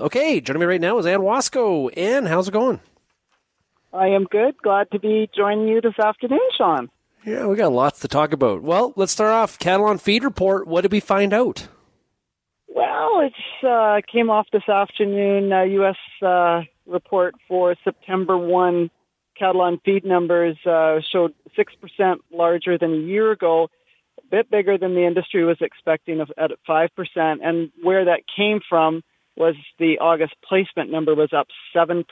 Okay, joining me right now is Ann Wasko. Ann, how's it going? I am good. Glad to be joining you this afternoon, Sean. Yeah, we got lots to talk about. Well, let's start off. Cattle on feed report. What did we find out? Well, it uh, came off this afternoon. Uh, U.S. Uh, report for September 1 cattle on feed numbers uh, showed 6% larger than a year ago, a bit bigger than the industry was expecting at 5%. And where that came from was the August placement number was up 7%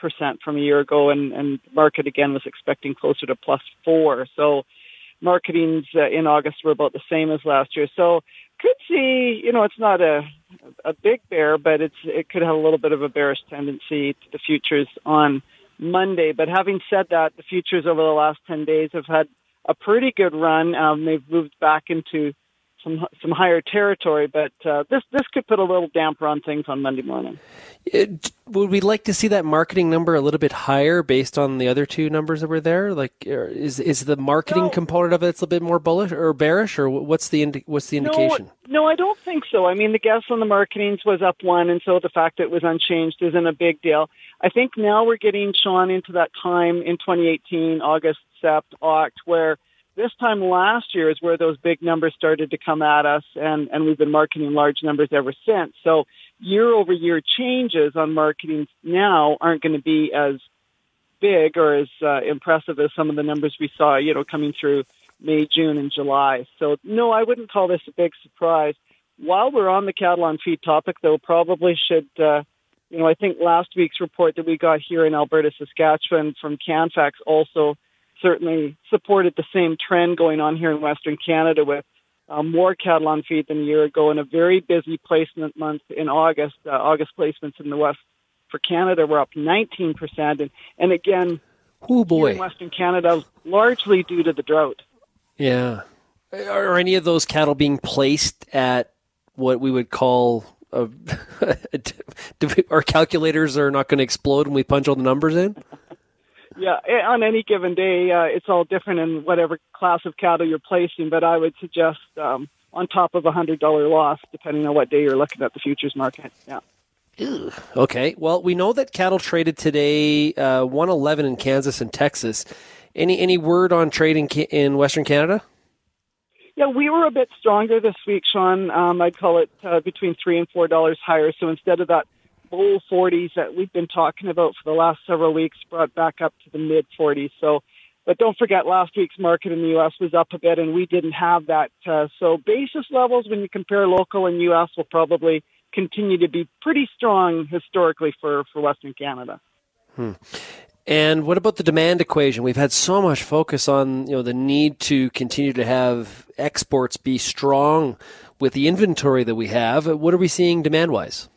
from a year ago, and, and market again was expecting closer to plus 4. So marketings uh, in August were about the same as last year. So could see, you know, it's not a a big bear, but it's it could have a little bit of a bearish tendency to the futures on Monday. But having said that, the futures over the last 10 days have had a pretty good run. Um, they've moved back into some some higher territory, but uh, this this could put a little damper on things on Monday morning. It, would we like to see that marketing number a little bit higher based on the other two numbers that were there? Like, is is the marketing no. component of it a little bit more bullish or bearish, or what's the indi- what's the indication? No, no, I don't think so. I mean, the guess on the marketings was up one, and so the fact that it was unchanged isn't a big deal. I think now we're getting Sean into that time in 2018, August, Sept, Oct, where this time last year is where those big numbers started to come at us, and, and we've been marketing large numbers ever since. So year over year changes on marketing now aren't going to be as big or as uh, impressive as some of the numbers we saw, you know, coming through May, June, and July. So no, I wouldn't call this a big surprise. While we're on the cattle on feed topic, though, probably should, uh, you know, I think last week's report that we got here in Alberta, Saskatchewan from Canfax also certainly supported the same trend going on here in Western Canada with um, more cattle on feed than a year ago and a very busy placement month in August. Uh, August placements in the West for Canada were up 19%. And, and again, oh boy. in Western Canada, largely due to the drought. Yeah. Are any of those cattle being placed at what we would call a, our calculators are not going to explode when we punch all the numbers in? Yeah, eh, on any given day, uh, it's all different in whatever class of cattle you're placing, but I would suggest um, on top of a $100 loss, depending on what day you're looking at the futures market. Yeah. Ew. Okay. Well, we know that cattle traded today, uh, 111 in Kansas and Texas. Any any word on trading in Western Canada? Yeah, we were a bit stronger this week, Sean. Um, I'd call it uh, between three and four dollars higher. So instead of that bull 40s that we've been talking about for the last several weeks brought back up to the mid 40s. So, but don't forget last week's market in the U.S. was up a bit and we didn't have that. Uh, so basis levels when you compare local and U.S. will probably continue to be pretty strong historically for, for Western Canada. Hmm. And what about the demand equation? We've had so much focus on you know the need to continue to have exports be strong with the inventory that we have. What are we seeing demand wise?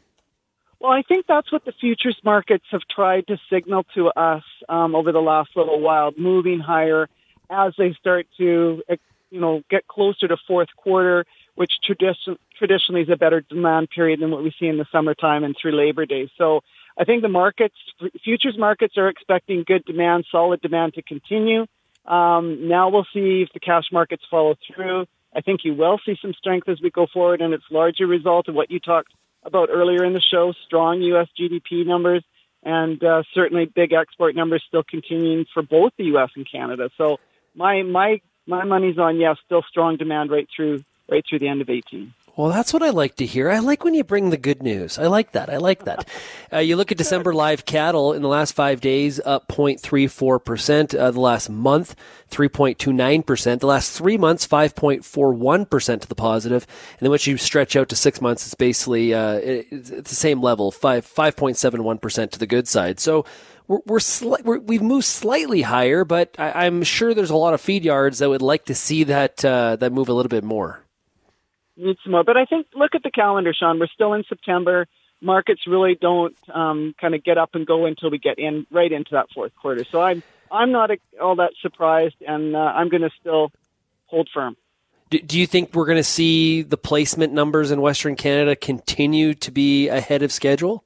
Well, I think that's what the futures markets have tried to signal to us um, over the last little while, moving higher as they start to, you know, get closer to fourth quarter, which tradition, traditionally is a better demand period than what we see in the summertime and through Labor Day. So I think the markets, futures markets are expecting good demand, solid demand to continue. Um, now we'll see if the cash markets follow through. I think you will see some strength as we go forward, and it's largely a result of what you talked about earlier in the show, strong U.S. GDP numbers and uh, certainly big export numbers still continuing for both the U.S. and Canada. So my my my money's on yes, still strong demand right through right through the end of 18. Well, that's what I like to hear. I like when you bring the good news. I like that. I like that. Uh, you look at December live cattle in the last five days, up 0.34%. Uh, the last month, 3.29%. The last three months, 5.41% to the positive. And then once you stretch out to six months, it's basically uh, it's the same level, 5, 5.71% to the good side. So we're, we're, sli- we have moved slightly higher, but I, am sure there's a lot of feed yards that would like to see that uh, that move a little bit more need some more. But I think look at the calendar, Sean. We're still in September. Markets really don't um, kind of get up and go until we get in right into that fourth quarter. So I'm I'm not all that surprised, and uh, I'm going to still hold firm. Do, do you think we're going to see the placement numbers in Western Canada continue to be ahead of schedule?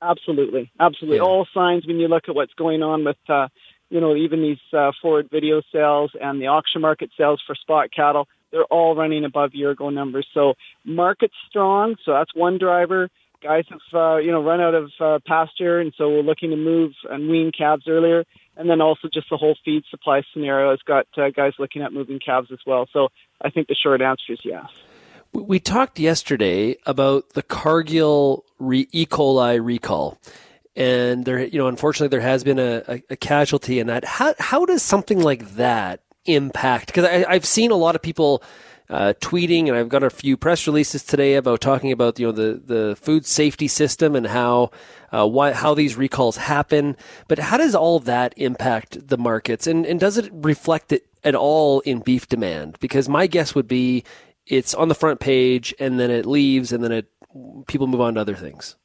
Absolutely, absolutely. Yeah. All signs when you look at what's going on with, uh, you know, even these uh, forward video sales and the auction market sales for spot cattle they're all running above year ago numbers. So market's strong, so that's one driver. guys have uh, you know run out of uh, pasture, and so we're looking to move and wean calves earlier. And then also just the whole feed supply scenario has got uh, guys looking at moving calves as well. So I think the short answer is yes. We talked yesterday about the Cargill re- E. coli recall, and there, you know, unfortunately, there has been a, a, a casualty in that. How how does something like that impact? Because I've seen a lot of people uh, tweeting, and I've got a few press releases today about talking about you know the the food safety system and how uh, why how these recalls happen. But how does all that impact the markets, and and does it reflect it at all in beef demand? Because my guess would be it's on the front page, and then it leaves, and then it people move on to other things.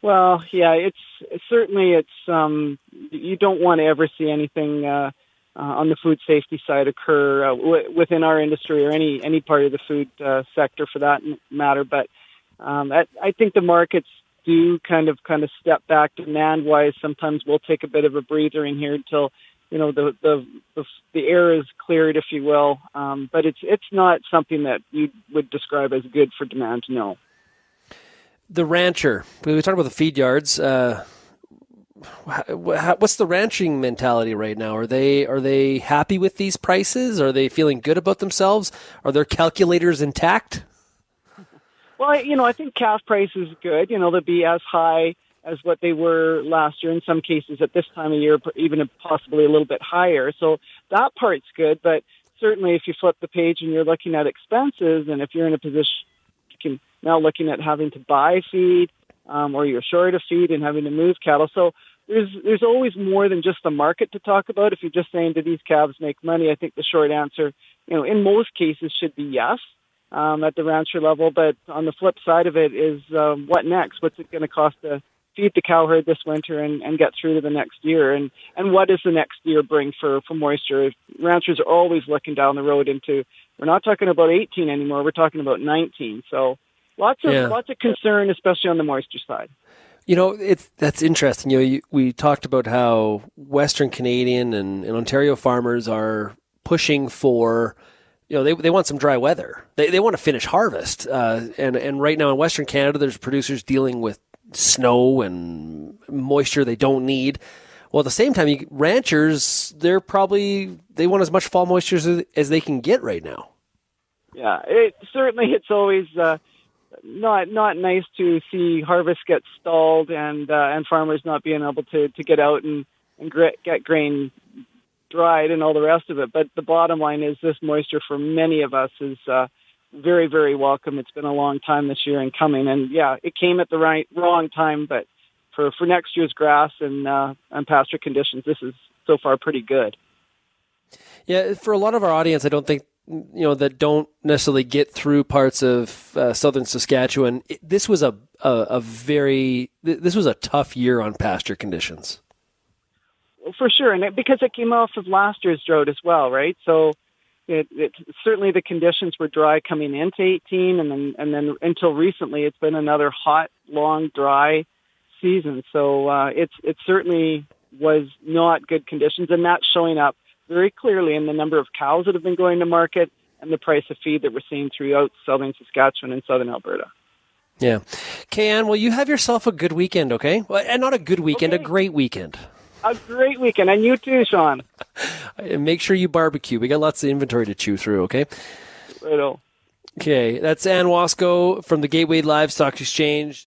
Well, yeah, it's certainly it's um, you don't want to ever see anything. Uh, uh, on the food safety side occur uh, w- within our industry or any any part of the food uh, sector for that matter. But um, I, I think the markets do kind of kind of step back demand wise. Sometimes we'll take a bit of a breather in here until you know the the the, the air is cleared, if you will. Um, but it's it's not something that you would describe as good for demand. No. The rancher. We talked about the feed yards. Uh, what's the ranching mentality right now? Are they are they happy with these prices? Are they feeling good about themselves? Are their calculators intact? Well, you know, I think calf price is good. You know, they'll be as high as what they were last year. In some cases, at this time of year, even possibly a little bit higher. So that part's good. But certainly, if you flip the page and you're looking at expenses, and if you're in a position, you can now looking at having to buy feed, um, or you're short of feed and having to move cattle. So there's there's always more than just the market to talk about. If you're just saying, do these calves make money? I think the short answer, you know, in most cases should be yes um, at the rancher level. But on the flip side of it is um, what next? What's it going to cost to feed the cow herd this winter and, and get through to the next year? And and what does the next year bring for for moisture? Ranchers are always looking down the road into. We're not talking about 18 anymore. We're talking about 19. So lots of yeah. lots of concern, especially on the moisture side. You know, it's that's interesting. You know, you, we talked about how Western Canadian and, and, Ontario farmers are pushing for, you know, they they want some dry weather. They they want to finish harvest. Uh, and and right now in Western Canada, there's producers dealing with snow and moisture they don't need. Well, at the same time, you, ranchers they're probably they want as much fall moisture as, as they can get right now. Yeah, it certainly it's always. Uh, not not nice to see harvest get stalled and uh, and farmers not being able to to get out and and get grain dried and all the rest of it. But the bottom line is this moisture for many of us is uh, very very welcome. It's been a long time this year in coming, and yeah, it came at the right wrong time, but for for next year's grass and uh, and pasture conditions, this is so far pretty good. Yeah, for a lot of our audience, I don't think you know that don't necessarily get through parts of uh, southern Saskatchewan. It, this was a, a, a very this was a tough year on pasture conditions. For sure, and it, because it came off of last year's drought as well, right? So it, it, certainly the conditions were dry coming into 18, and then and then until recently, it's been another hot, long, dry season. So uh, it's it certainly was not good conditions, and that's showing up very clearly in the number of cows that have been going to market and the price of feed that we're seeing throughout southern Saskatchewan and southern Alberta. Yeah. Kayan, well, you have yourself a good weekend, okay? Well, and not a good weekend, okay. a great weekend. A great weekend. And you too, Sean. make sure you barbecue. We got lots of inventory to chew through, okay? Right on. Okay, that's Ann Wasko from the Gateway Livestock Exchange.